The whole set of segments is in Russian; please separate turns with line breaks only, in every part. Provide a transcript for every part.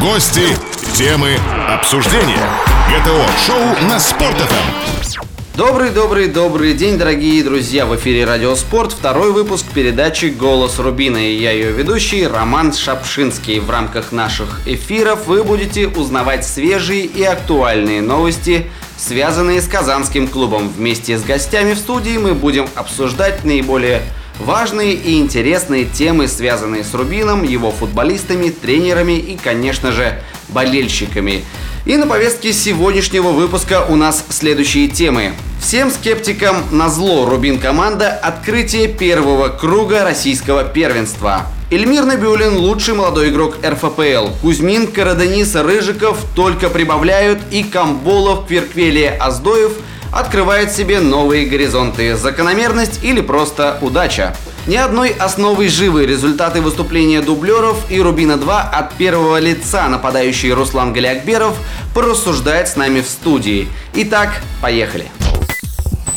Гости, темы, обсуждения. ГТО-шоу на Спорт.ФМ.
Добрый-добрый-добрый день, дорогие друзья! В эфире Радио Спорт, второй выпуск передачи «Голос Рубина» и я ее ведущий Роман Шапшинский. В рамках наших эфиров вы будете узнавать свежие и актуальные новости, связанные с Казанским клубом. Вместе с гостями в студии мы будем обсуждать наиболее важные и интересные темы, связанные с Рубином, его футболистами, тренерами и, конечно же, болельщиками. И на повестке сегодняшнего выпуска у нас следующие темы. Всем скептикам на зло Рубин команда открытие первого круга российского первенства. Эльмир Набиулин – лучший молодой игрок РФПЛ. Кузьмин, Караденис, Рыжиков только прибавляют и Камболов, Кверквелия, Аздоев открывает себе новые горизонты. Закономерность или просто удача. Ни одной основы живы результаты выступления дублеров и Рубина-2 от первого лица нападающий Руслан Галиакберов порассуждает с нами в студии. Итак, поехали.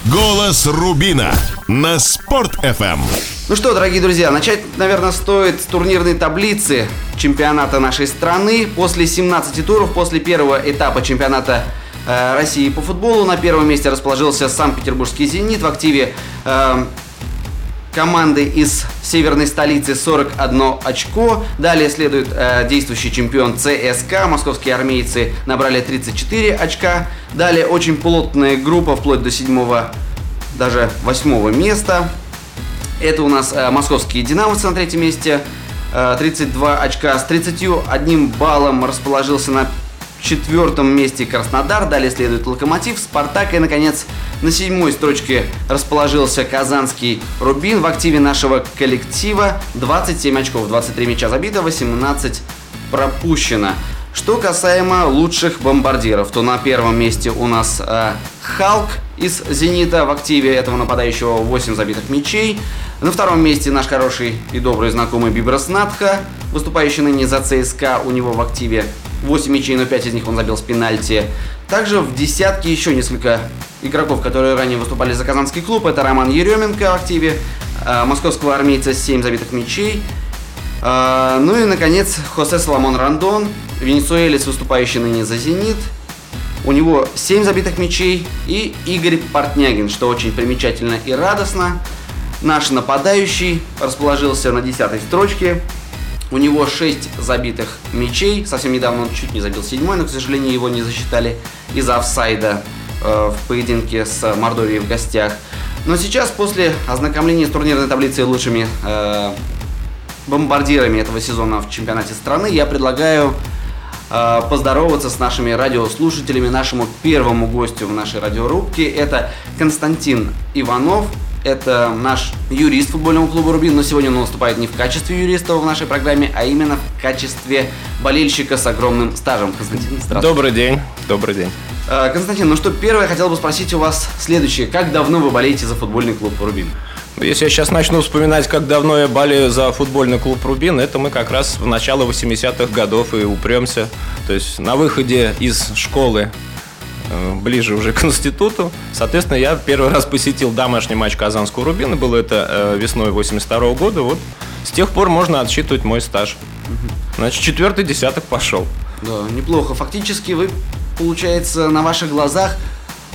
Голос Рубина на Спорт FM.
Ну что, дорогие друзья, начать, наверное, стоит с турнирной таблицы чемпионата нашей страны. После 17 туров, после первого этапа чемпионата России по футболу на первом месте расположился Санкт-Петербургский «Зенит» в активе э, команды из северной столицы 41 очко. Далее следует э, действующий чемпион ЦСКА. Московские армейцы набрали 34 очка. Далее очень плотная группа вплоть до седьмого, даже восьмого места. Это у нас э, московские динамовцы на третьем месте. Э, 32 очка. С 31 баллом расположился на четвертом месте Краснодар, далее следует Локомотив, Спартак и, наконец, на седьмой строчке расположился Казанский Рубин в активе нашего коллектива 27 очков, 23 мяча забито, 18 пропущено. Что касаемо лучших бомбардиров, то на первом месте у нас э, Халк из «Зенита» в активе этого нападающего 8 забитых мячей. На втором месте наш хороший и добрый знакомый Бибрас Надха, выступающий ныне за ЦСКА, у него в активе 8 мячей, но 5 из них он забил с пенальти. Также в десятке еще несколько игроков, которые ранее выступали за казанский клуб. Это Роман Еременко в активе, э, московского армейца 7 забитых мячей. Э, ну и, наконец, Хосе Соломон Рандон, венесуэлец, выступающий ныне за «Зенит». У него 7 забитых мячей и Игорь Портнягин, что очень примечательно и радостно. Наш нападающий расположился на 10 строчке у него 6 забитых мячей. Совсем недавно он чуть не забил седьмой, но, к сожалению, его не засчитали из-за офсайда э, в поединке с Мордовией в гостях. Но сейчас, после ознакомления с турнирной таблицей лучшими э, бомбардирами этого сезона в чемпионате страны, я предлагаю э, поздороваться с нашими радиослушателями, нашему первому гостю в нашей радиорубке. Это Константин Иванов, это наш юрист футбольного клуба «Рубин», но сегодня он выступает не в качестве юриста в нашей программе, а именно в качестве болельщика с огромным стажем.
Константин, здравствуйте. Добрый день, добрый день.
Э, Константин, ну что, первое, я хотел бы спросить у вас следующее. Как давно вы болеете за футбольный клуб «Рубин»?
Ну, если я сейчас начну вспоминать, как давно я болею за футбольный клуб «Рубин», это мы как раз в начало 80-х годов и упремся. То есть на выходе из школы ближе уже к институту. Соответственно, я первый раз посетил домашний матч Казанского Рубина. Было это э, весной 82 года. Вот с тех пор можно отсчитывать мой стаж. Значит, четвертый десяток пошел.
Да, неплохо. Фактически вы, получается, на ваших глазах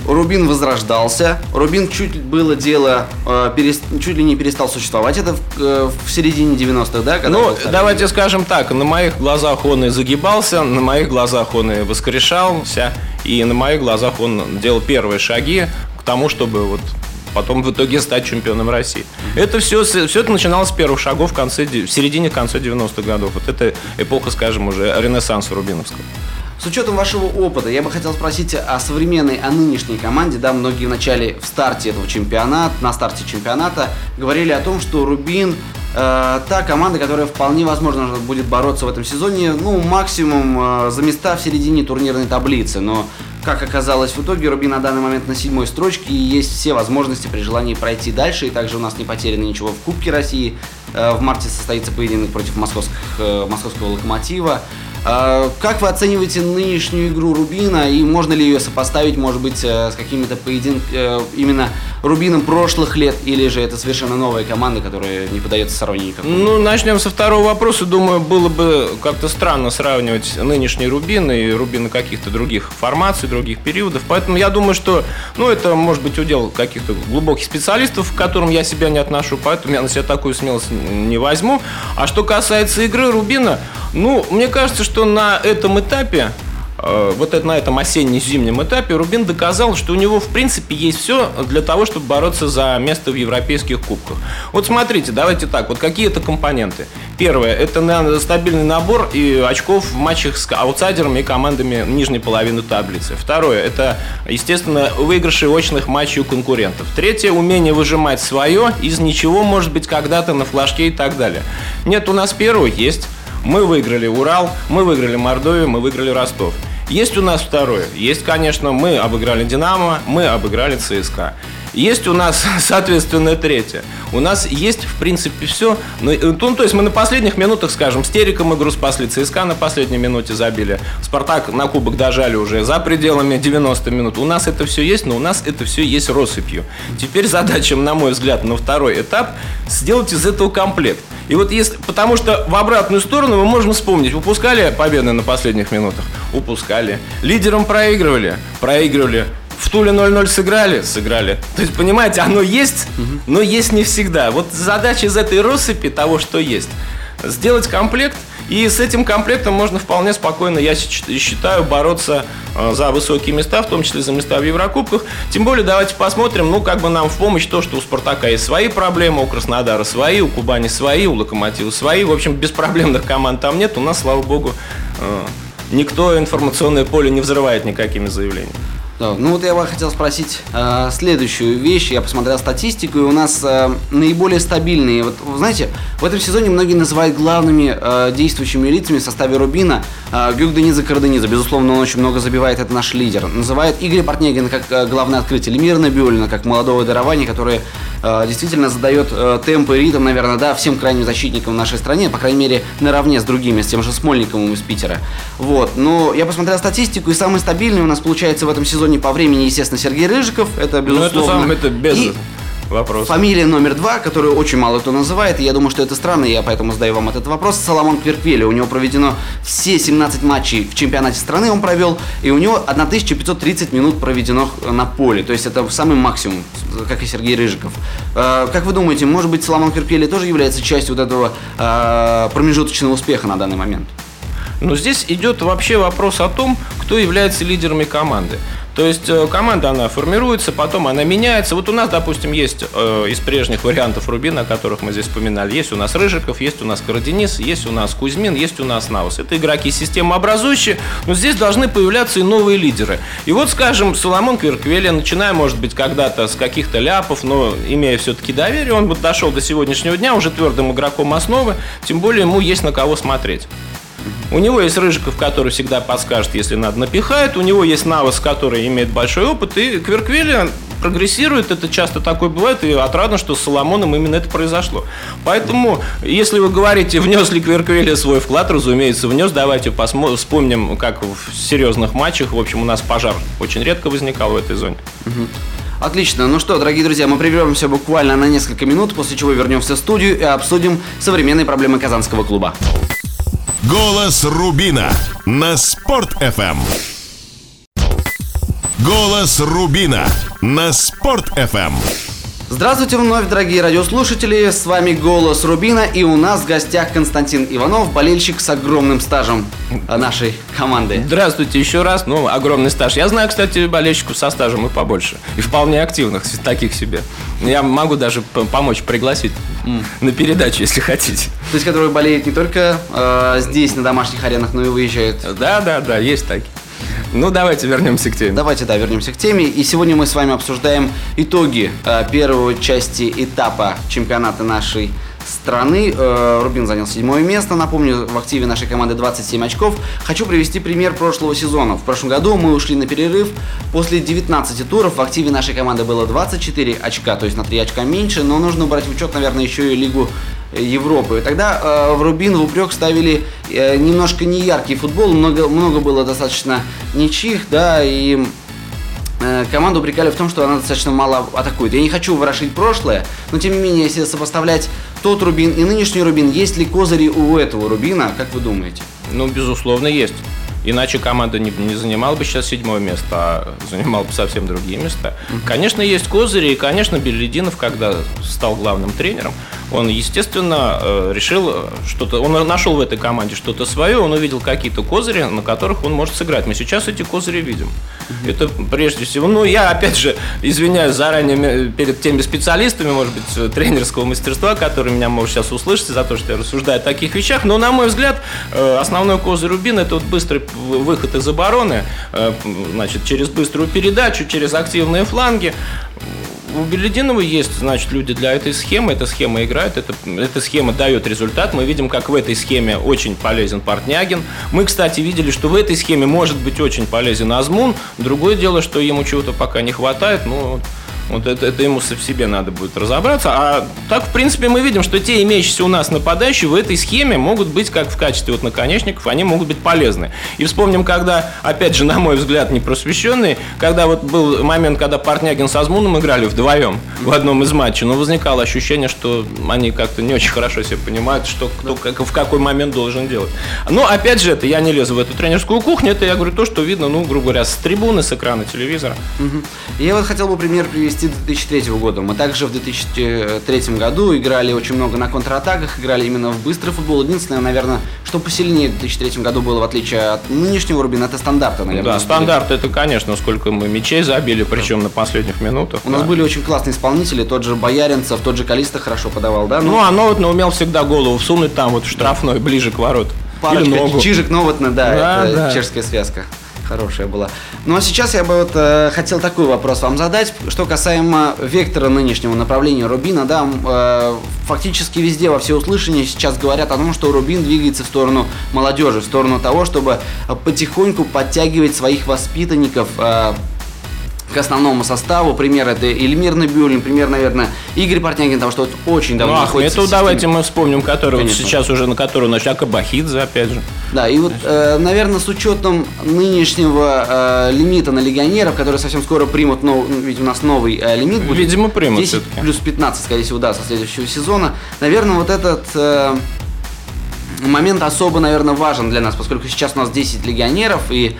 Рубин возрождался. Рубин чуть было дело, э, перест... чуть ли не перестал существовать. Это в, э, в середине 90-х, да?
Когда ну, давайте скажем так, на моих глазах он и загибался, на моих глазах он и воскрешался, и на моих глазах он делал первые шаги к тому, чтобы вот потом в итоге стать чемпионом России. Это все, все это начиналось с первых шагов в, конце, в середине конца 90-х годов. Вот это эпоха, скажем, уже ренессанса Рубиновского.
С учетом вашего опыта, я бы хотел спросить о современной, о нынешней команде. Да, многие в начале, в старте этого чемпионата, на старте чемпионата говорили о том, что Рубин э, та команда, которая вполне возможно будет бороться в этом сезоне, ну, максимум э, за места в середине турнирной таблицы. Но, как оказалось в итоге, Рубин на данный момент на седьмой строчке, и есть все возможности при желании пройти дальше. И также у нас не потеряно ничего в Кубке России. Э, в марте состоится поединок против московских, э, московского локомотива. А, как вы оцениваете нынешнюю игру Рубина? И можно ли ее сопоставить, может быть, э, с какими-то поединками, э, именно Рубином прошлых лет, или же это совершенно новая команда, которая не подается сравнению никакому?
Ну, начнем со второго вопроса. Думаю, было бы как-то странно сравнивать нынешний Рубин и Рубины каких-то других формаций, других периодов. Поэтому я думаю, что, ну, это может быть удел каких-то глубоких специалистов, к которым я себя не отношу, поэтому я на себя такую смелость не возьму. А что касается игры Рубина, ну, мне кажется, что на этом этапе вот это, на этом осенне-зимнем этапе Рубин доказал, что у него в принципе есть все для того, чтобы бороться за место в европейских кубках. Вот смотрите, давайте так, вот какие это компоненты. Первое, это стабильный набор и очков в матчах с аутсайдерами и командами нижней половины таблицы. Второе, это, естественно, выигрыши очных матчей у конкурентов. Третье, умение выжимать свое из ничего, может быть, когда-то на флажке и так далее. Нет, у нас первого есть. Мы выиграли Урал, мы выиграли Мордовию, мы выиграли Ростов. Есть у нас второе. Есть, конечно, мы обыграли Динамо, мы обыграли ЦСКА. Есть у нас, соответственно, третье. У нас есть, в принципе, все. Ну, ну, то есть мы на последних минутах, скажем, с Териком игру спасли, ЦСКА на последней минуте забили. Спартак на кубок дожали уже за пределами 90 минут. У нас это все есть, но у нас это все есть россыпью. Теперь задача, на мой взгляд, на второй этап сделать из этого комплект. И вот если, потому что в обратную сторону мы можем вспомнить, упускали победы на последних минутах? Упускали. Лидером проигрывали? Проигрывали. В Туле 0-0 сыграли? Сыграли. То есть, понимаете, оно есть, но есть не всегда. Вот задача из этой россыпи того, что есть, сделать комплект – и с этим комплектом можно вполне спокойно, я считаю, бороться э, за высокие места, в том числе за места в Еврокубках. Тем более, давайте посмотрим, ну, как бы нам в помощь то, что у Спартака есть свои проблемы, у Краснодара свои, у Кубани свои, у Локомотива свои. В общем, беспроблемных команд там нет. У нас, слава богу, э, никто информационное поле не взрывает никакими заявлениями.
Да, ну вот я вас хотел спросить э, следующую вещь. Я посмотрел статистику, и у нас э, наиболее стабильные. Вот, знаете, в этом сезоне многие называют главными э, действующими лицами в составе Рубина э, Гюк Дениза Кардениза. Безусловно, он очень много забивает, это наш лидер. Называют Игоря Портнегина как э, главное открытие, Лемира Бюлина как молодого дарования, который э, действительно задает э, темп и ритм, наверное, да, всем крайним защитникам в нашей стране, по крайней мере, наравне с другими, с тем же Смольниковым из Питера. Вот. Но я посмотрел статистику, и самый стабильный у нас получается в этом сезоне сезоне по времени, естественно, Сергей Рыжиков. Это, безусловно. Ну, это,
сам, это без... И
Вопрос. Фамилия номер два, которую очень мало кто называет, и я думаю, что это странно, я поэтому задаю вам этот вопрос. Соломон Кверквели. У него проведено все 17 матчей в чемпионате страны он провел, и у него 1530 минут проведено на поле. То есть это самый максимум, как и Сергей Рыжиков. Э, как вы думаете, может быть, Соломон Кверквели тоже является частью вот этого э, промежуточного успеха на данный момент?
Но здесь идет вообще вопрос о том, кто является лидерами команды. То есть э, команда, она формируется, потом она меняется. Вот у нас, допустим, есть э, из прежних вариантов Рубина, о которых мы здесь вспоминали, есть у нас Рыжиков, есть у нас Караденис, есть у нас Кузьмин, есть у нас Наус. Это игроки системообразующие, но здесь должны появляться и новые лидеры. И вот, скажем, Соломон Кверквелия, начиная, может быть, когда-то с каких-то ляпов, но имея все-таки доверие, он вот дошел до сегодняшнего дня уже твердым игроком основы, тем более ему есть на кого смотреть. У него есть Рыжиков, который всегда подскажет, если надо, напихает. У него есть Навас, который имеет большой опыт. И Кверквели прогрессирует, это часто такое бывает, и отрадно, что с Соломоном именно это произошло. Поэтому, если вы говорите, внес ли Кверквели свой вклад, разумеется, внес. Давайте посмотрим, вспомним, как в серьезных матчах, в общем, у нас пожар очень редко возникал в этой зоне.
Отлично. Ну что, дорогие друзья, мы прервемся буквально на несколько минут, после чего вернемся в студию и обсудим современные проблемы казанского клуба.
Голос Рубина на Спорт FM. Голос Рубина на Спорт FM.
Здравствуйте вновь, дорогие радиослушатели, с вами Голос Рубина и у нас в гостях Константин Иванов, болельщик с огромным стажем нашей команды.
Здравствуйте еще раз, ну, огромный стаж. Я знаю, кстати, болельщиков со стажем и побольше, и вполне активных, таких себе. Я могу даже помочь пригласить mm. на передачу, если хотите.
То есть, которые болеют не только э, здесь, на домашних аренах, но и выезжают?
Да, да, да, есть такие. Ну, давайте вернемся к теме.
Давайте, да, вернемся к теме. И сегодня мы с вами обсуждаем итоги э, первой части этапа чемпионата нашей страны. Э, Рубин занял седьмое место. Напомню, в активе нашей команды 27 очков. Хочу привести пример прошлого сезона. В прошлом году мы ушли на перерыв. После 19 туров в активе нашей команды было 24 очка, то есть на 3 очка меньше. Но нужно брать в учет, наверное, еще и Лигу Европы. И тогда э, в Рубин в упрек ставили э, немножко неяркий футбол. Много, много было достаточно ничьих, да, и э, команду упрекали в том, что она достаточно мало атакует. Я не хочу ворошить прошлое, но тем не менее, если сопоставлять тот Рубин и нынешний Рубин, есть ли козыри у этого Рубина, как вы думаете?
Ну, безусловно, есть. Иначе команда не, не занимала бы сейчас седьмое место, а занимала бы совсем другие места. Угу. Конечно, есть козыри, и, конечно, Белединов, когда стал главным тренером, он, естественно, э, решил что-то, он нашел в этой команде что-то свое, он увидел какие-то козыри, на которых он может сыграть. Мы сейчас эти козыри видим. Угу. Это прежде всего, ну, я, опять же, извиняюсь заранее перед теми специалистами, может быть, тренерского мастерства, которые меня, может, сейчас услышать за то, что я рассуждаю о таких вещах, но, на мой взгляд, э, основной козырь Рубин – это вот быстрый выход из обороны, э, значит, через быструю передачу, через активные фланги у Белединова есть, значит, люди для этой схемы. Эта схема играет, эта, эта схема дает результат. Мы видим, как в этой схеме очень полезен Портнягин. Мы, кстати, видели, что в этой схеме может быть очень полезен Азмун. Другое дело, что ему чего-то пока не хватает. Ну, вот это, это ему в себе надо будет разобраться. А так, в принципе, мы видим, что те имеющиеся у нас нападающие в этой схеме могут быть, как в качестве вот наконечников, они могут быть полезны. И вспомним, когда, опять же, на мой взгляд, не просвещенный, когда вот был момент, когда Портнягин с Азмуном играли вдвоем в одном из матчей, но возникало ощущение, что они как-то не очень хорошо себе понимают, что кто как, в какой момент должен делать. Но, опять же, это я не лезу в эту тренерскую кухню, это я говорю то, что видно, ну, грубо говоря, с трибуны, с экрана телевизора.
Угу. Я вот хотел бы пример привести привести 2003 года. Мы также в 2003 году играли очень много на контратаках, играли именно в быстрый футбол. Единственное, наверное, что посильнее в 2003 году было, в отличие от нынешнего Рубина, это стандарты, наверное.
Да, стандарт это, конечно, сколько мы мячей забили, причем на последних минутах.
У да. нас были очень классные исполнители, тот же Бояринцев, тот же Калиста хорошо подавал, да?
Ну, ну оно вот умел всегда голову всунуть там вот в штрафной, ближе к ворот.
Парочка, Или ногу. Чижик Новотна, да, да, это да. чешская связка хорошая была. Ну а сейчас я бы вот э, хотел такой вопрос вам задать, что касаемо вектора нынешнего направления Рубина, да, э, фактически везде во всеуслышании сейчас говорят о том, что Рубин двигается в сторону молодежи, в сторону того, чтобы потихоньку подтягивать своих воспитанников э, к основному составу. Пример это Эльмир Набиулин, пример, наверное, Игорь Портнягин, потому что вот очень давно
ну, находится это давайте мы вспомним, который вот сейчас уже, на которого наш Акабахидзе, опять же.
Да, и вот, э, наверное, с учетом нынешнего э, лимита на легионеров, который совсем скоро примут, нов, ну, ведь у нас новый э, лимит будет.
Видимо, примут
10 плюс 15, скорее всего, да, со следующего сезона. Наверное, вот этот... Э, момент особо, наверное, важен для нас, поскольку сейчас у нас 10 легионеров, и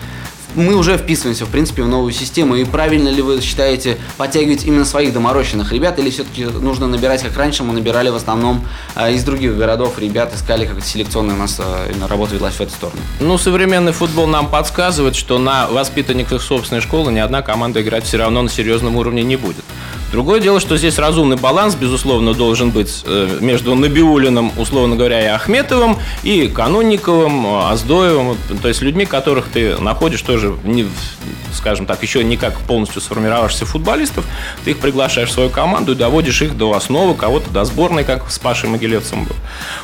мы уже вписываемся, в принципе, в новую систему. И правильно ли вы считаете подтягивать именно своих доморощенных ребят, или все-таки нужно набирать, как раньше мы набирали в основном э, из других городов ребят, искали как селекционная у нас э, именно работа велась в эту сторону?
Ну, современный футбол нам подсказывает, что на воспитанниках собственной школы ни одна команда играть все равно на серьезном уровне не будет. Другое дело, что здесь разумный баланс, безусловно, должен быть э, между Набиулиным, условно говоря, и Ахметовым, и Канунниковым, э, Аздоевым, то есть людьми, которых ты находишь тоже, не, скажем так, еще не как полностью сформировавшихся футболистов, ты их приглашаешь в свою команду и доводишь их до основы, кого-то до сборной, как с Пашей Могилевцем был.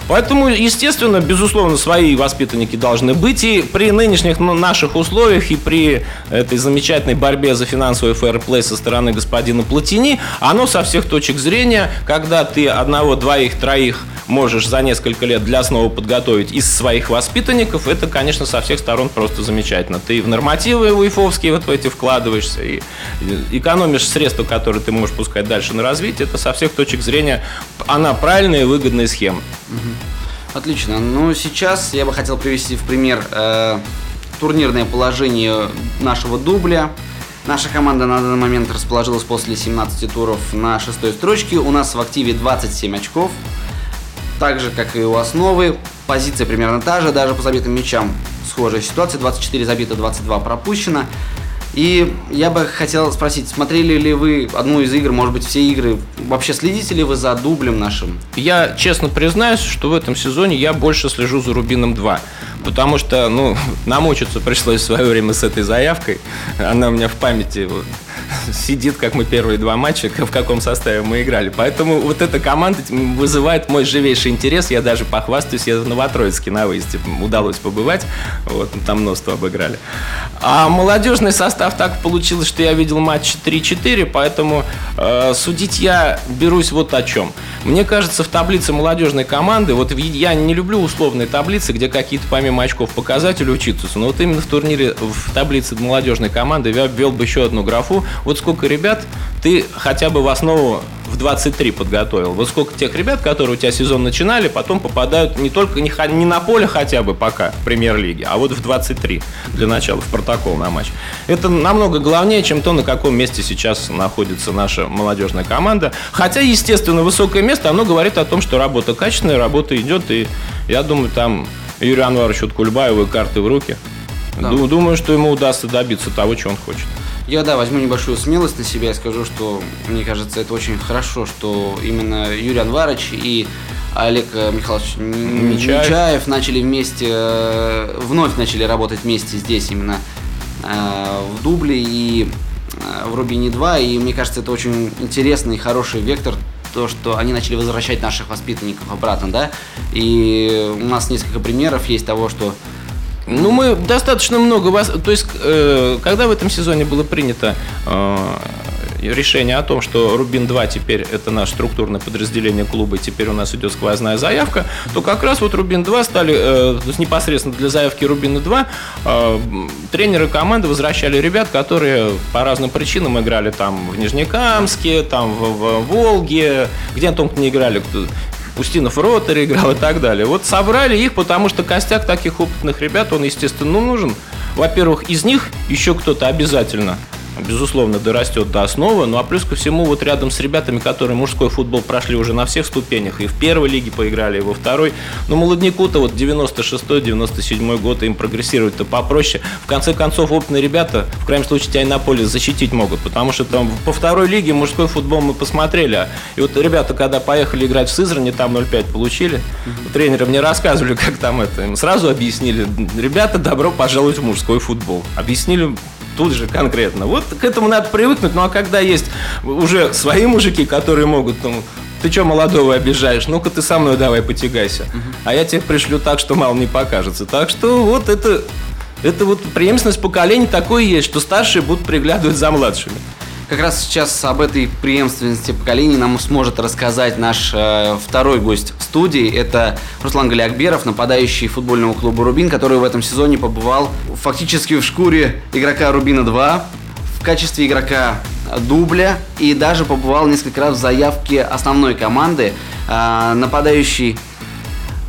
Поэтому, естественно, безусловно, свои воспитанники должны быть, и при нынешних ну, наших условиях, и при этой замечательной борьбе за финансовый фэрплей со стороны господина Платини, оно со всех точек зрения, когда ты одного, двоих, троих можешь за несколько лет для основы подготовить из своих воспитанников, это, конечно, со всех сторон просто замечательно. Ты в нормативы уефовские вот в эти вкладываешься и экономишь средства, которые ты можешь пускать дальше на развитие. Это со всех точек зрения она правильная и выгодная схема.
Отлично. Ну, сейчас я бы хотел привести в пример э, турнирное положение нашего дубля. Наша команда на данный момент расположилась после 17 туров на шестой строчке. У нас в активе 27 очков. Так же, как и у основы. Позиция примерно та же, даже по забитым мячам схожая ситуация. 24 забито, 22 пропущено. И я бы хотел спросить, смотрели ли вы одну из игр, может быть, все игры? Вообще следите ли вы за дублем нашим?
Я честно признаюсь, что в этом сезоне я больше слежу за Рубином 2. Потому что, ну, намучиться пришлось в свое время с этой заявкой. Она у меня в памяти сидит, как мы первые два матча, в каком составе мы играли. Поэтому вот эта команда вызывает мой живейший интерес. Я даже похвастаюсь, я в Новотроицке на выезде удалось побывать. Вот, там множество обыграли. А молодежный состав так получилось, что я видел матч 3-4, поэтому э, судить я берусь вот о чем. Мне кажется, в таблице молодежной команды, вот я не люблю условные таблицы, где какие-то помимо очков показатели учитываются, но вот именно в турнире, в таблице молодежной команды я ввел бы еще одну графу. Вот сколько ребят ты хотя бы в основу в 23 подготовил. Вот сколько тех ребят, которые у тебя сезон начинали, потом попадают не только не, не на поле хотя бы пока в премьер-лиге, а вот в 23 для начала, в протокол на матч. Это намного главнее, чем то, на каком месте сейчас находится наша молодежная команда. Хотя, естественно, высокое место, оно говорит о том, что работа качественная, работа идет, и я думаю, там Юрию Анваровичу Кульбаеву карты в руки. Да. Думаю, что ему удастся добиться того, чего он хочет.
Я, да, возьму небольшую смелость на себя и скажу, что мне кажется, это очень хорошо, что именно Юрий Анварович и Олег э, Михайлович Нечаев, Нечаев начали вместе, э, вновь начали работать вместе здесь именно э, в Дубле и в Рубине 2. И мне кажется, это очень интересный и хороший вектор то, что они начали возвращать наших воспитанников обратно, да, и у нас несколько примеров есть того, что
ну, мы достаточно много вас... То есть, э, когда в этом сезоне было принято э, решение о том, что Рубин-2 теперь это наше структурное подразделение клуба, и теперь у нас идет сквозная заявка, то как раз вот Рубин-2 стали, э, то есть непосредственно для заявки Рубина-2 э, тренеры команды возвращали ребят, которые по разным причинам играли там в Нижнекамске, там в, в Волге, где только не играли, Устинов Ротор играл и так далее. Вот собрали их, потому что костяк таких опытных ребят, он, естественно, ну, нужен. Во-первых, из них еще кто-то обязательно безусловно, дорастет до основы. Ну а плюс ко всему, вот рядом с ребятами, которые мужской футбол прошли уже на всех ступенях, и в первой лиге поиграли, и во второй. Ну, молодняку-то вот 96-97 год, им прогрессировать-то попроще. В конце концов, опытные ребята, в крайнем случае, тебя и на поле защитить могут, потому что там по второй лиге мужской футбол мы посмотрели. И вот ребята, когда поехали играть в Сызрани, там 0-5 получили, тренеры мне рассказывали, как там это, им сразу объяснили, ребята, добро пожаловать в мужской футбол. Объяснили тут же конкретно. Вот к этому надо привыкнуть. Ну а когда есть уже свои мужики, которые могут, ну, ты что молодого обижаешь? Ну-ка ты со мной давай потягайся. Угу. А я тебе пришлю так, что мало не покажется. Так что вот это, это вот преемственность поколений такое есть, что старшие будут приглядывать за младшими.
Как раз сейчас об этой преемственности поколений нам сможет рассказать наш э, второй гость в студии. Это Руслан Галиакберов, нападающий футбольного клуба «Рубин», который в этом сезоне побывал фактически в шкуре игрока «Рубина-2», в качестве игрока дубля и даже побывал несколько раз в заявке основной команды. Э, нападающий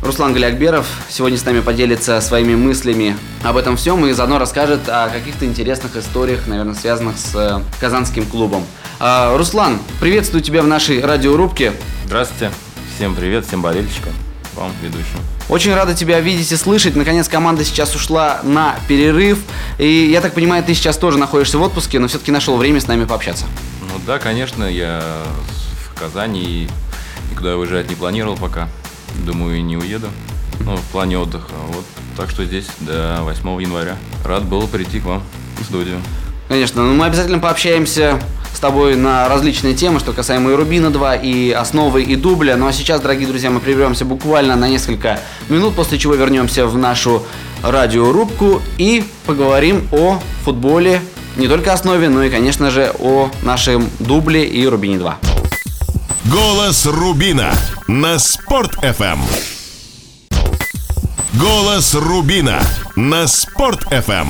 Руслан Галиакберов сегодня с нами поделится своими мыслями об этом всем и заодно расскажет о каких-то интересных историях, наверное, связанных с э, казанским клубом. А, Руслан, приветствую тебя в нашей радиорубке.
Здравствуйте. Всем привет, всем болельщикам, вам, ведущим.
Очень рада тебя видеть и слышать. Наконец команда сейчас ушла на перерыв. И я так понимаю, ты сейчас тоже находишься в отпуске, но все-таки нашел время с нами пообщаться.
Ну да, конечно, я в Казани и никуда выезжать не планировал пока. Думаю, и не уеду. Ну, в плане отдыха. Вот так что здесь до 8 января. Рад был прийти к вам в студию.
Конечно, ну мы обязательно пообщаемся с тобой на различные темы, что касаемо и Рубина 2, и основы, и дубля. Ну а сейчас, дорогие друзья, мы прервемся буквально на несколько минут, после чего вернемся в нашу радиорубку и поговорим о футболе, не только основе, но и, конечно же, о нашем дубле и Рубине 2.
Голос Рубина на Спорт FM. Голос Рубина на Спорт FM.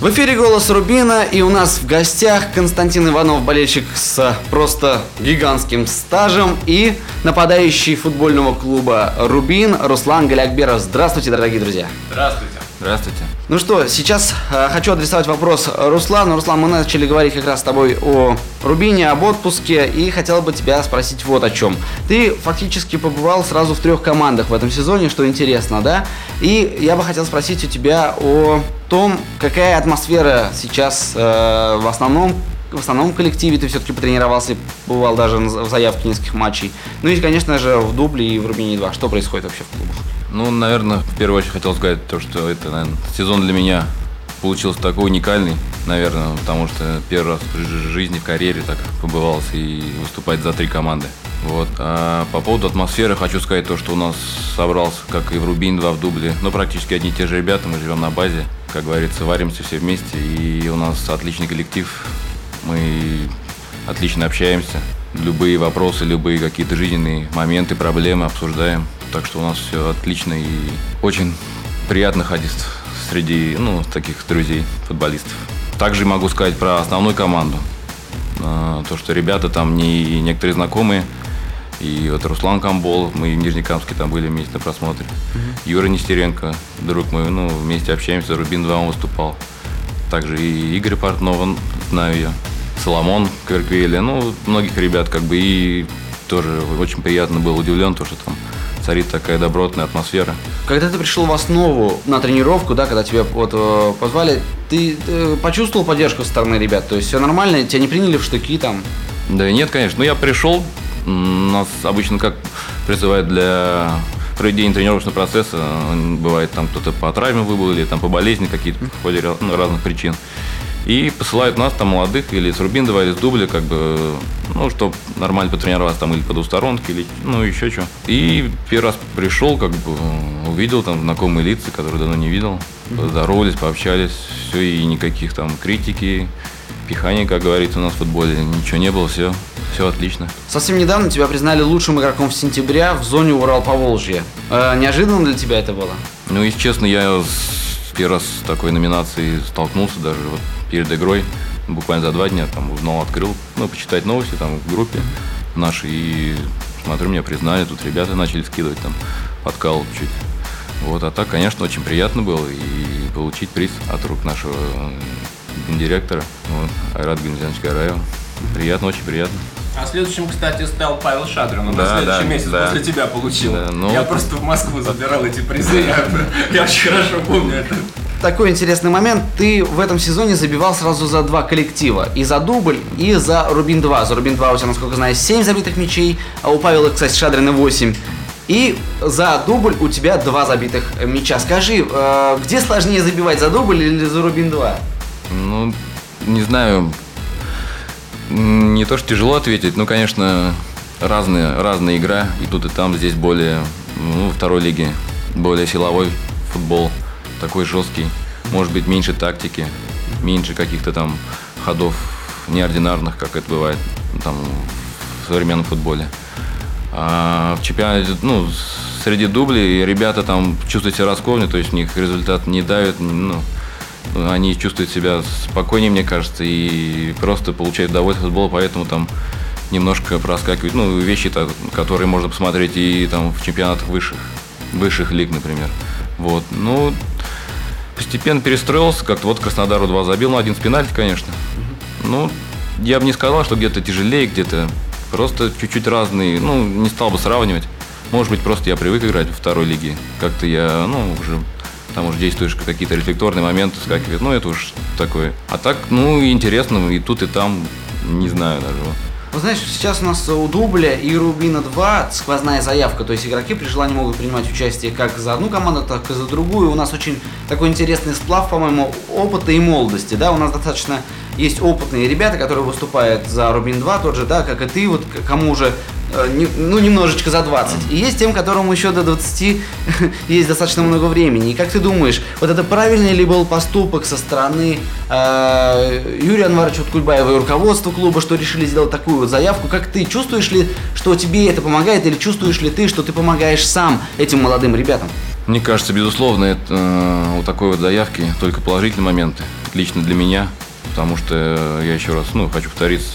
В эфире «Голос Рубина» и у нас в гостях Константин Иванов, болельщик с просто гигантским стажем и нападающий футбольного клуба «Рубин» Руслан Галякберов. Здравствуйте, дорогие друзья.
Здравствуйте. Здравствуйте.
Ну что, сейчас э, хочу адресовать вопрос Руслану. Руслан, мы начали говорить как раз с тобой о Рубине, об отпуске, и хотел бы тебя спросить вот о чем. Ты фактически побывал сразу в трех командах в этом сезоне, что интересно, да? И я бы хотел спросить у тебя о том, какая атмосфера сейчас э, в основном в основном коллективе ты все-таки потренировался, бывал даже в заявке нескольких матчей. Ну и, конечно же, в Дубле и в Рубине 2. Что происходит вообще в клубах?
Ну, наверное, в первую очередь хотел сказать то, что это, наверное, сезон для меня получился такой уникальный, наверное, потому что первый раз в жизни, в карьере так побывался и выступать за три команды. Вот. А по поводу атмосферы хочу сказать то, что у нас собрался, как и в Рубин 2 в дубле, но практически одни и те же ребята, мы живем на базе, как говорится, варимся все вместе, и у нас отличный коллектив, мы отлично общаемся, любые вопросы, любые какие-то жизненные моменты, проблемы обсуждаем, так что у нас все отлично и очень приятно ходить среди ну, таких друзей, футболистов. Также могу сказать про основную команду. А, то, что ребята там не некоторые знакомые, и вот Руслан Камбол, мы в Нижнекамске там были вместе на просмотре. Mm-hmm. Юра Нестеренко, друг мой, ну, вместе общаемся, Рубин 2 он выступал. Также и Игорь Портнов, знаю я. Соломон Кверквели, ну, многих ребят, как бы, и тоже очень приятно был удивлен, то, что там царит такая добротная атмосфера.
Когда ты пришел в основу на тренировку, да, когда тебя вот э, позвали, ты, ты э, почувствовал поддержку со стороны ребят? То есть все нормально, тебя не приняли в штыки там?
Да нет, конечно. Ну, я пришел, нас обычно как призывают для проведения тренировочного процесса. Бывает там кто-то по травме выбыл или там по болезни какие-то в ходе ну, разных причин. И посылают нас там молодых или с Рубиндова, или с Дубля, как бы, ну, чтобы нормально потренироваться там или по двусторонке, или, ну, еще что. И первый раз пришел, как бы, увидел там знакомые лица, которые давно не видел. Поздоровались, пообщались, все, и никаких там критики, пихания, как говорится у нас в футболе, ничего не было, все, все отлично.
Совсем недавно тебя признали лучшим игроком в сентября в зоне Урал Поволжье. Э, неожиданно для тебя это было?
Ну, если честно, я с первый раз с такой номинацией столкнулся даже вот перед игрой, буквально за два дня, там узнал, открыл, ну, почитать новости там в группе нашей, и смотрю, меня признали, тут ребята начали скидывать там, подкал чуть. Вот, а так, конечно, очень приятно было и получить приз от рук нашего гендиректора, вот, Айрат Гензянович Гараева. Приятно, очень приятно.
А следующим, кстати, стал Павел Шадрин. Он да, на следующий да, месяц да. после тебя получил. Да, ну... Я просто в Москву забирал эти призы. Я, я очень хорошо помню это.
Такой интересный момент. Ты в этом сезоне забивал сразу за два коллектива. И за дубль, и за Рубин 2. За Рубин 2 у тебя, насколько знаю, 7 забитых мячей, а у Павела, кстати, Шадрина 8. И за дубль у тебя два забитых мяча. Скажи, э, где сложнее забивать, за дубль или за Рубин 2?
Ну, не знаю, не то, что тяжело ответить, но, конечно, разные, разная игра. И тут, и там. Здесь более, ну, второй лиги, более силовой футбол. Такой жесткий. Может быть, меньше тактики, меньше каких-то там ходов неординарных, как это бывает там в современном футболе. А в чемпионате, ну, среди дублей ребята там чувствуют себя раскованно, то есть у них результат не давит, ну, они чувствуют себя спокойнее, мне кажется, и просто получают удовольствие от футбола, поэтому там немножко проскакивают, ну, вещи, которые можно посмотреть и там в чемпионатах высших, высших лиг, например. Вот, ну, постепенно перестроился, как-то вот Краснодару два забил, ну, один с пенальти, конечно. Ну, я бы не сказал, что где-то тяжелее, где-то просто чуть-чуть разные, ну, не стал бы сравнивать. Может быть, просто я привык играть во второй лиге. Как-то я, ну, уже там уже действуешь какие-то рефлекторные моменты, скакивает, ну это уж такое. А так, ну, интересно, и тут, и там, не знаю даже.
Вот знаешь, сейчас у нас у Дубля и Рубина 2 сквозная заявка, то есть игроки при желании могут принимать участие как за одну команду, так и за другую. У нас очень такой интересный сплав, по-моему, опыта и молодости, да, у нас достаточно есть опытные ребята, которые выступают за Рубин 2, тот же, да, как и ты, вот кому уже ну, немножечко за 20. И есть тем, которым еще до 20 есть достаточно много времени. И как ты думаешь, вот это правильный ли был поступок со стороны э, Юрия Анваровича Кульбаева и руководства клуба, что решили сделать такую вот заявку? Как ты чувствуешь ли, что тебе это помогает, или чувствуешь ли ты, что ты помогаешь сам этим молодым ребятам?
Мне кажется, безусловно, это, э, у такой вот заявки только положительные моменты. Лично для меня, потому что я еще раз, ну, хочу повториться,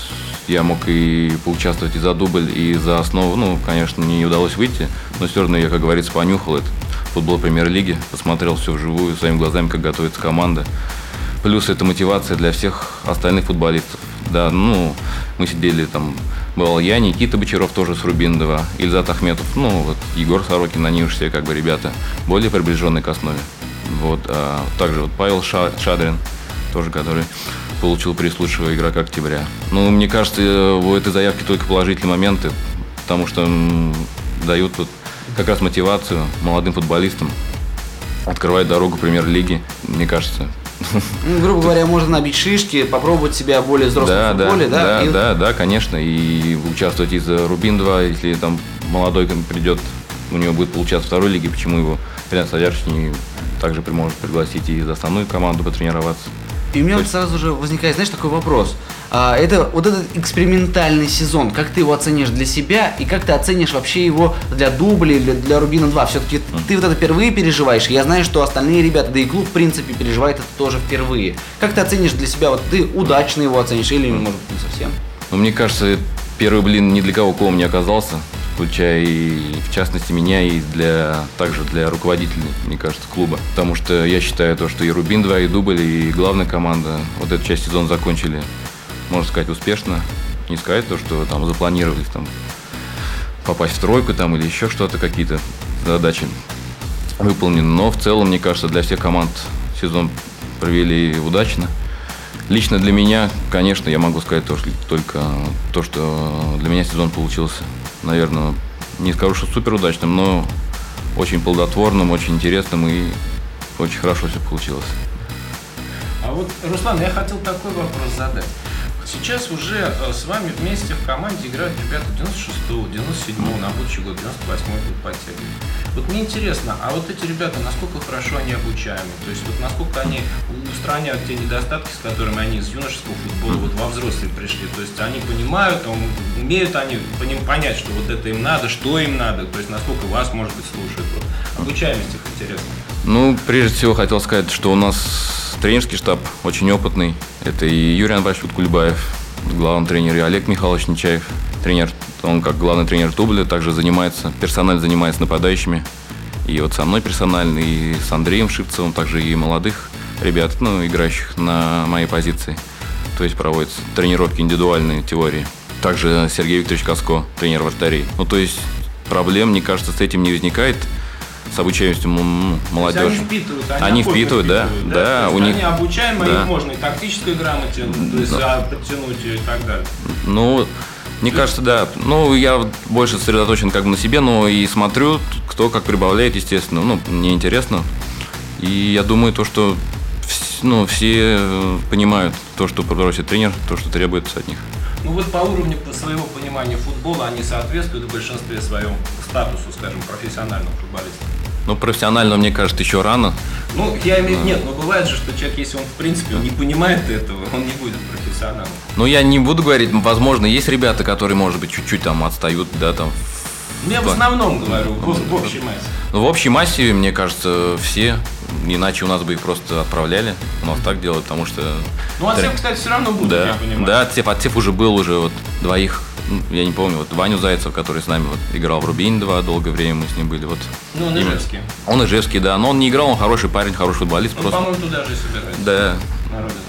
я мог и поучаствовать и за дубль, и за основу. Ну, конечно, не удалось выйти, но все равно я, как говорится, понюхал это. Футбол премьер-лиги, посмотрел все вживую, своими глазами, как готовится команда. Плюс это мотивация для всех остальных футболистов. Да, ну, мы сидели там, бывал я, Никита Бочаров тоже с Рубиндова, Ильзат Ахметов, ну, вот Егор Сорокин, они уже все как бы ребята более приближенные к основе. Вот, а также вот Павел Шадрин, тоже который получил приз лучшего игрока октября. Ну, мне кажется, у этой заявки только положительные моменты, потому что дают тут как раз мотивацию молодым футболистам, открывает дорогу премьер-лиги. Мне кажется,
Ну, грубо говоря, можно набить шишки, попробовать себя в более взрослом
Да, да,
футболе, да?
да,
и-
да, да, конечно. И участвовать из Рубин 2, если там молодой придет, у него будет получаться в второй лиге, почему его Ренат Садяршний также может пригласить и за основную команду потренироваться.
И у меня вот сразу же возникает, знаешь, такой вопрос. А, это вот этот экспериментальный сезон, как ты его оценишь для себя и как ты оценишь вообще его для дубля или для Рубина 2? Все-таки ты вот это впервые переживаешь, и я знаю, что остальные rебята, да и клуб, в принципе, переживает это тоже впервые. Как ты оценишь для себя, вот ты удачно его оценишь или, может быть, не совсем?
Но мне кажется, первый блин ни для кого ком не оказался, включая и в частности меня, и для также для руководителей, мне кажется, клуба. Потому что я считаю то, что и Рубин 2, и Дубль, и главная команда вот эту часть сезона закончили, можно сказать, успешно. Не сказать то, что там запланировали там попасть в тройку там или еще что-то, какие-то задачи выполнены. Но в целом, мне кажется, для всех команд сезон провели удачно. Лично для меня, конечно, я могу сказать то, что, только то, что для меня сезон получился, наверное, не скажу, что супер удачным, но очень плодотворным, очень интересным и очень хорошо все получилось.
А вот, Руслан, я хотел такой вопрос задать. Сейчас уже э, с вами вместе в команде играют ребята 96-го, 97-го, на будущий год 98-й будут подтягивать. Вот мне интересно, а вот эти ребята, насколько хорошо они обучаемы? То есть вот насколько они устраняют те недостатки, с которыми они из юношеского футбола вот во взрослые пришли? То есть они понимают, умеют они по ним понять, что вот это им надо, что им надо, то есть насколько вас, может быть, слушают. Вот, обучаемость их интересно.
Ну, прежде всего хотел сказать, что у нас тренерский штаб очень опытный. Это и Юрий Анбашевич Кульбаев, главный тренер, и Олег Михайлович Нечаев, тренер. Он как главный тренер Тубля также занимается, персонально занимается нападающими. И вот со мной персонально, и с Андреем Шипцевым, также и молодых ребят, ну, играющих на моей позиции. То есть проводятся тренировки индивидуальные, теории. Также Сергей Викторович Каско, тренер вратарей. Ну, то есть проблем, мне кажется, с этим не возникает с обучаемостью ну, молодежи.
они впитывают, они,
Они впитывают, да,
впитывают,
да,
То есть
у них-
Они обучаемы,
да.
их можно и тактической грамоте, то есть а, подтянуть и так далее.
Ну, мне кажется, да. Ну, я больше сосредоточен как бы на себе, но и смотрю, кто как прибавляет, естественно. Ну, мне интересно. И я думаю, то, что ну, все э, понимают то, что просит тренер, то, что требуется от них.
Ну вот по уровню своего понимания футбола они соответствуют в большинстве своем статусу, скажем, профессионального футболиста.
Ну, профессионально, мне кажется, еще рано.
Ну, я имею в виду, нет, но бывает же, что человек, если он, в принципе, он не понимает этого, он не будет профессионалом.
Но я не буду говорить, возможно, есть ребята, которые, может быть, чуть-чуть там отстают, да, там.
Ну, я в основном говорю, в, в общей массе.
Ну, в общей массе, мне кажется, все. Иначе у нас бы их просто отправляли. У нас так делают, потому что...
Ну, отсев, кстати, все равно будет,
Да,
я понимаю.
да, отсев, отсев уже был уже вот двоих, ну, я не помню, вот Ваню Зайцев, который с нами вот играл в Рубин 2, долгое время мы с ним были, вот.
Ну, он. Ижевский.
Он Ижевский, да, но он не играл, он хороший парень, хороший футболист,
Он,
просто.
по-моему, туда же собирается.
Да,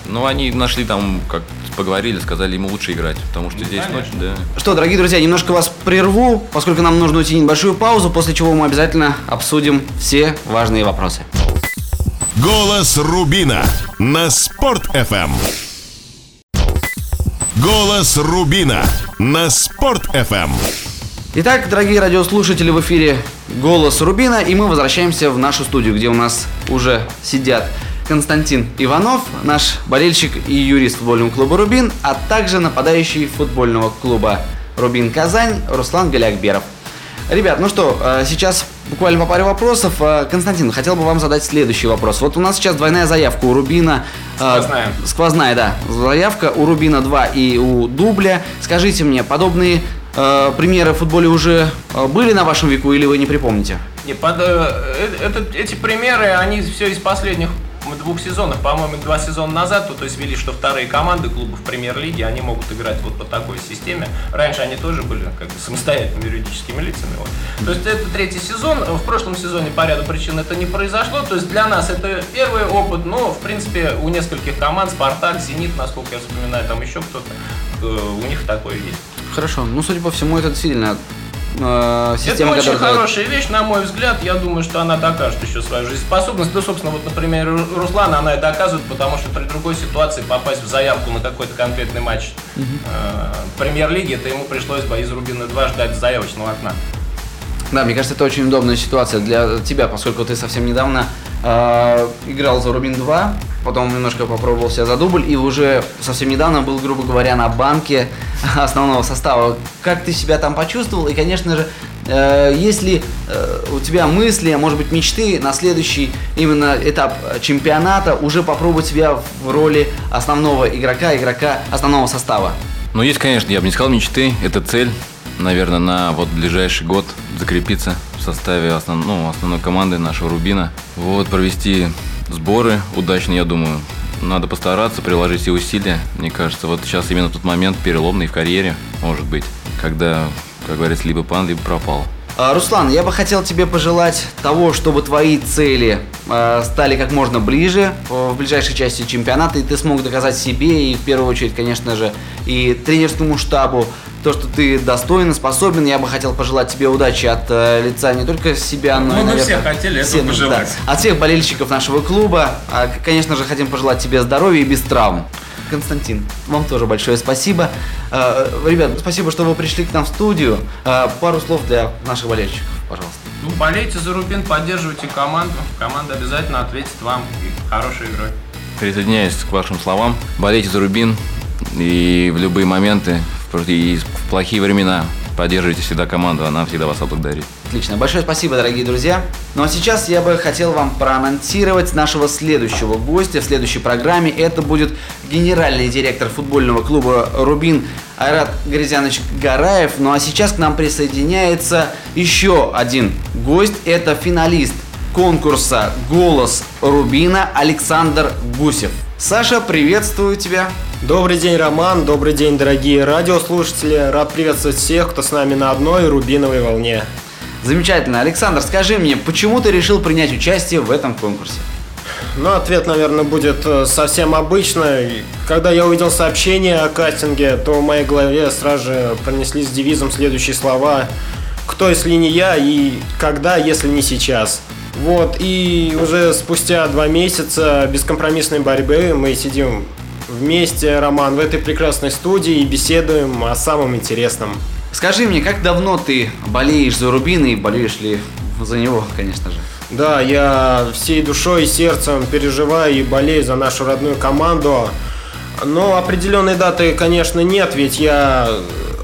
ну они нашли там, как поговорили, сказали ему лучше играть, потому что
Ну,
здесь, ну,
конечно.
да.
Что, дорогие друзья, немножко вас прерву, поскольку нам нужно уйти на небольшую паузу, после чего мы обязательно обсудим все важные вопросы.
Голос Рубина на Спорт FM. Голос Рубина на Спорт FM.
Итак, дорогие радиослушатели, в эфире «Голос Рубина», и мы возвращаемся в нашу студию, где у нас уже сидят Константин Иванов, наш болельщик и юрист футбольного клуба «Рубин», а также нападающий футбольного клуба «Рубин Казань» Руслан Галякберов. Ребят, ну что, э, сейчас буквально по паре вопросов. Э, Константин, хотел бы вам задать следующий вопрос. Вот у нас сейчас двойная заявка у Рубина. э,
Сквозная.
Сквозная, да. Заявка у Рубина 2 и у Дубля. Скажите мне, подобные э, примеры в футболе уже э, были на вашем веку или вы не припомните?
Не, под, э, э, это- эти примеры, они все из последних двух сезонов, по-моему, два сезона назад, то, то есть вели, что вторые команды клубов премьер-лиги, они могут играть вот по такой системе. Раньше они тоже были как бы самостоятельными юридическими лицами. Вот. То есть это третий сезон, в прошлом сезоне по ряду причин это не произошло, то есть для нас это первый опыт, но в принципе у нескольких команд, Спартак, Зенит, насколько я вспоминаю, там еще кто-то, э, у них такое есть.
Хорошо. Ну, судя по всему, это действительно э, система,
это очень
которая...
хорошая вещь, на мой взгляд. Я думаю, что она докажет еще свою жизнеспособность. Да, собственно, вот, например, Ру- Руслана она и доказывает, потому что при другой ситуации попасть в заявку на какой-то конкретный матч э, премьер-лиги, это ему пришлось бы из Рубина 2 ждать заявочного окна.
Да, мне кажется, это очень удобная ситуация для тебя, поскольку ты совсем недавно играл за Рубин 2, потом немножко попробовал себя за дубль, и уже совсем недавно был, грубо говоря, на банке основного состава. Как ты себя там почувствовал? И, конечно же, э, есть ли э, у тебя мысли, а может быть мечты на следующий именно этап чемпионата уже попробовать себя в роли основного игрока, игрока основного состава?
Ну, есть, конечно, я бы не сказал мечты, это цель, наверное, на вот ближайший год закрепиться в составе основ, ну, основной команды нашего Рубина. Вот, провести сборы удачно, я думаю. Надо постараться, приложить все усилия. Мне кажется, вот сейчас именно тот момент переломный в карьере, может быть, когда, как говорится, либо пан, либо пропал.
А, Руслан, я бы хотел тебе пожелать того, чтобы твои цели э, стали как можно ближе в ближайшей части чемпионата, и ты смог доказать себе и в первую очередь, конечно же, и тренерскому штабу то, что ты достоин, способен. Я бы хотел пожелать тебе удачи от э, лица не только себя, но
Мы
и, наверное,
все хотели этого пожелать.
от всех болельщиков нашего клуба. А, конечно же, хотим пожелать тебе здоровья и без травм. Константин, вам тоже большое спасибо. Э, ребят, спасибо, что вы пришли к нам в студию. Э, пару слов для наших болельщиков, пожалуйста.
Ну, болейте за Рубин, поддерживайте команду. Команда обязательно ответит вам и хорошей игрой.
Присоединяюсь к вашим словам. Болейте за Рубин и в любые моменты, и в плохие времена поддерживайте всегда команду, она всегда вас отблагодарит.
Отлично. Большое спасибо, дорогие друзья. Ну а сейчас я бы хотел вам проанонсировать нашего следующего гостя в следующей программе. Это будет генеральный директор футбольного клуба «Рубин» Айрат Грязянович Гараев. Ну а сейчас к нам присоединяется еще один гость. Это финалист конкурса «Голос Рубина» Александр Гусев. Саша, приветствую тебя.
Добрый день, Роман. Добрый день, дорогие радиослушатели. Рад приветствовать всех, кто с нами на одной рубиновой волне.
Замечательно. Александр, скажи мне, почему ты решил принять участие в этом конкурсе?
Ну, ответ, наверное, будет э, совсем обычный. Когда я увидел сообщение о кастинге, то в моей голове сразу же пронеслись девизом следующие слова «Кто, если не я?» и «Когда, если не сейчас?» Вот, и уже спустя два месяца бескомпромиссной борьбы мы сидим вместе, Роман, в этой прекрасной студии и беседуем о самом интересном.
Скажи мне, как давно ты болеешь за Рубин и болеешь ли за него, конечно же?
Да, я всей душой и сердцем переживаю и болею за нашу родную команду. Но определенной даты, конечно, нет, ведь я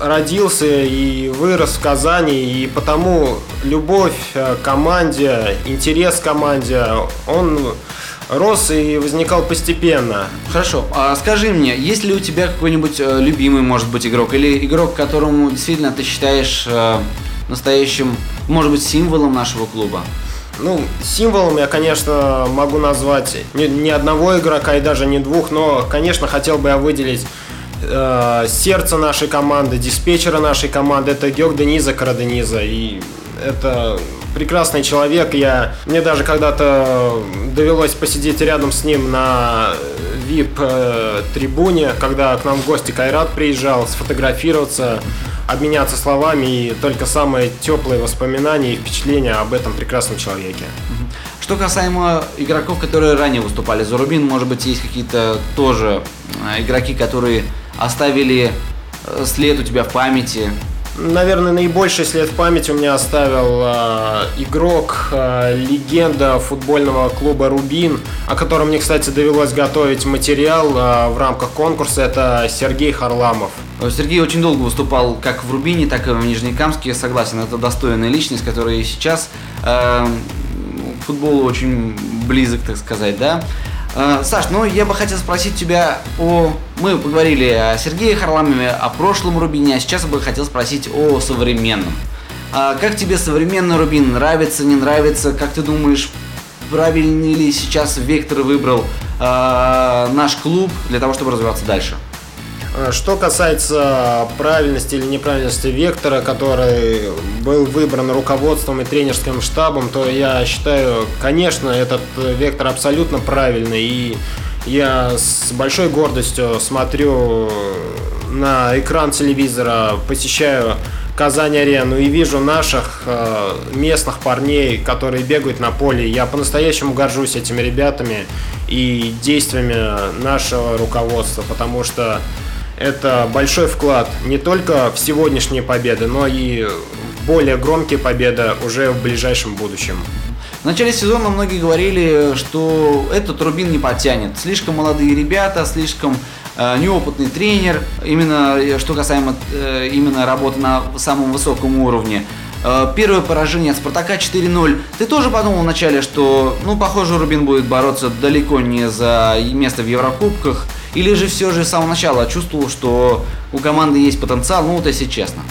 родился и вырос в Казани, и потому любовь э, к команде, интерес к команде, он рос и возникал постепенно.
Хорошо, а скажи мне, есть ли у тебя какой-нибудь э, любимый, может быть, игрок, или игрок, которому действительно ты считаешь э, настоящим, может быть, символом нашего клуба?
Ну, символом я, конечно, могу назвать ни, ни одного игрока и даже не двух, но, конечно, хотел бы я выделить э, сердце нашей команды, диспетчера нашей команды. Это Георг Дениза Карадениза. И это прекрасный человек. Я, мне даже когда-то довелось посидеть рядом с ним на VIP-трибуне, когда к нам в гости Кайрат приезжал, сфотографироваться, обменяться словами и только самые теплые воспоминания и впечатления об этом прекрасном человеке.
Что касаемо игроков, которые ранее выступали за Рубин, может быть, есть какие-то тоже э, игроки, которые оставили э, след у тебя в памяти?
Наверное, наибольший след в памяти у меня оставил э, игрок, э, легенда футбольного клуба «Рубин», о котором мне, кстати, довелось готовить материал э, в рамках конкурса. Это Сергей Харламов.
Сергей очень долго выступал как в Рубине, так и в Нижнекамске. Я согласен, это достойная личность, которая сейчас э, футболу очень близок, так сказать, да? Э, Саш, ну я бы хотел спросить тебя о... Мы поговорили о Сергее Харламове, о прошлом Рубине, а сейчас бы хотел спросить о современном. А как тебе современный Рубин? Нравится, не нравится? Как ты думаешь, правильный ли сейчас вектор выбрал э, наш клуб для того, чтобы развиваться дальше?
Э, Что касается правильности или неправильности вектора, который был выбран руководством и тренерским штабом, то я считаю, конечно, этот вектор абсолютно правильный. И я с большой гордостью смотрю на экран телевизора, посещаю Казань-арену и вижу наших э, местных парней, которые бегают на поле. Я по-настоящему горжусь этими ребятами и действиями нашего руководства, потому что это большой вклад не только в сегодняшние победы, но и в более громкие победы уже в ближайшем будущем.
начале сезона многие говорили, что этот Рубин не потянет. Слишком молодые ребята, слишком э, неопытный тренер, именно э, что касаемо э, именно работы на самом высоком уровне. Э, первое поражение от Спартака 4-0. Ты тоже подумал вначале, что, ну, похоже, Рубин будет бороться далеко не за место в Еврокубках, или же все же с самого начала чувствовал, что у команды есть потенциал, ну, вот если честно.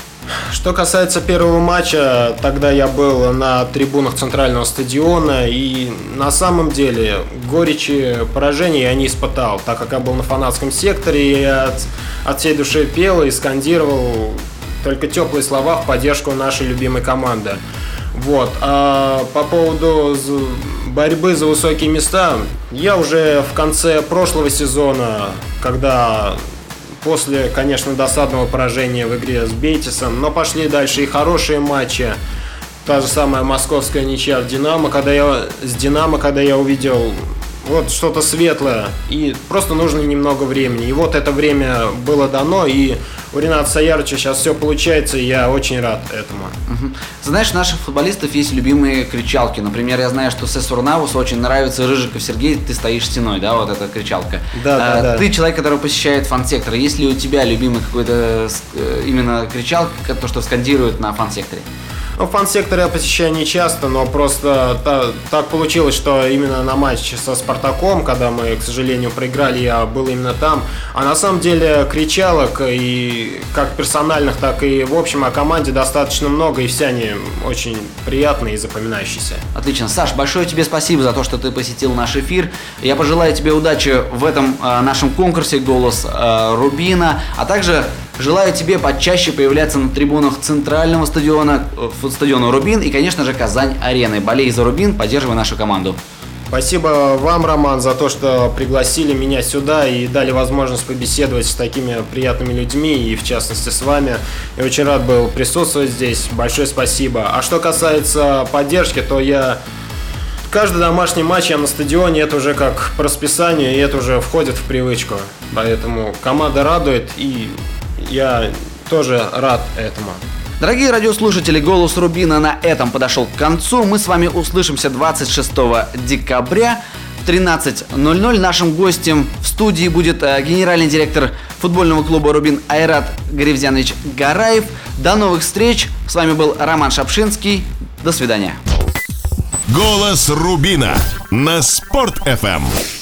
Что касается первого матча, тогда я был на трибунах центрального стадиона, и на самом деле горечи поражений я не испытал, так как я был на фанатском секторе, и от, от всей души пел и скандировал только теплые слова в поддержку нашей любимой команды. Вот. А по поводу борьбы за высокие места, я уже в конце прошлого сезона, когда после, конечно, досадного поражения в игре с Бейтисом, но пошли дальше и хорошие матчи. Та же самая московская ничья в Динамо, когда я с Динамо, когда я увидел вот что-то светлое. И просто нужно немного времени. И вот это время было дано, и у Рената Саярыча сейчас все получается, и я очень рад этому.
Угу. Знаешь, у наших футболистов есть любимые кричалки. Например, я знаю, что Сесур Навус очень нравится Рыжиков Сергей, ты стоишь стеной, да, вот эта кричалка.
Да, да,
а,
да.
Ты человек, который посещает фан-сектор. Есть ли у тебя любимый какой-то э, именно кричалка, то, что скандируют на фан-секторе?
Ну, фан-сектор я посещаю не часто, но просто та, так получилось, что именно на матче со Спартаком, когда мы, к сожалению, проиграли, я был именно там. А на самом деле кричалок и как персональных, так и в общем о команде достаточно много, и все они очень приятные и запоминающиеся.
Отлично. Саш, большое тебе спасибо за то, что ты посетил наш эфир. Я пожелаю тебе удачи в этом э, нашем конкурсе «Голос э, Рубина», а также Желаю тебе почаще появляться на трибунах центрального стадиона, э, стадиона Рубин и, конечно же, Казань-арены. Болей за Рубин, поддерживай нашу команду.
Спасибо вам, Роман, за то, что пригласили меня сюда и дали возможность побеседовать с такими приятными людьми, и в частности с вами. Я очень рад был присутствовать здесь. Большое спасибо. А что касается поддержки, то я каждый домашний матч я на стадионе, это уже как по расписанию, и это уже входит в привычку. Поэтому команда радует, и я тоже рад этому.
Дорогие радиослушатели, «Голос Рубина» на этом подошел к концу. Мы с вами услышимся 26 декабря в 13.00. Нашим гостем в студии будет э, генеральный директор футбольного клуба «Рубин» Айрат Гривзянович Гараев. До новых встреч. С вами был Роман Шапшинский. До свидания.
«Голос Рубина» на Спорт-ФМ.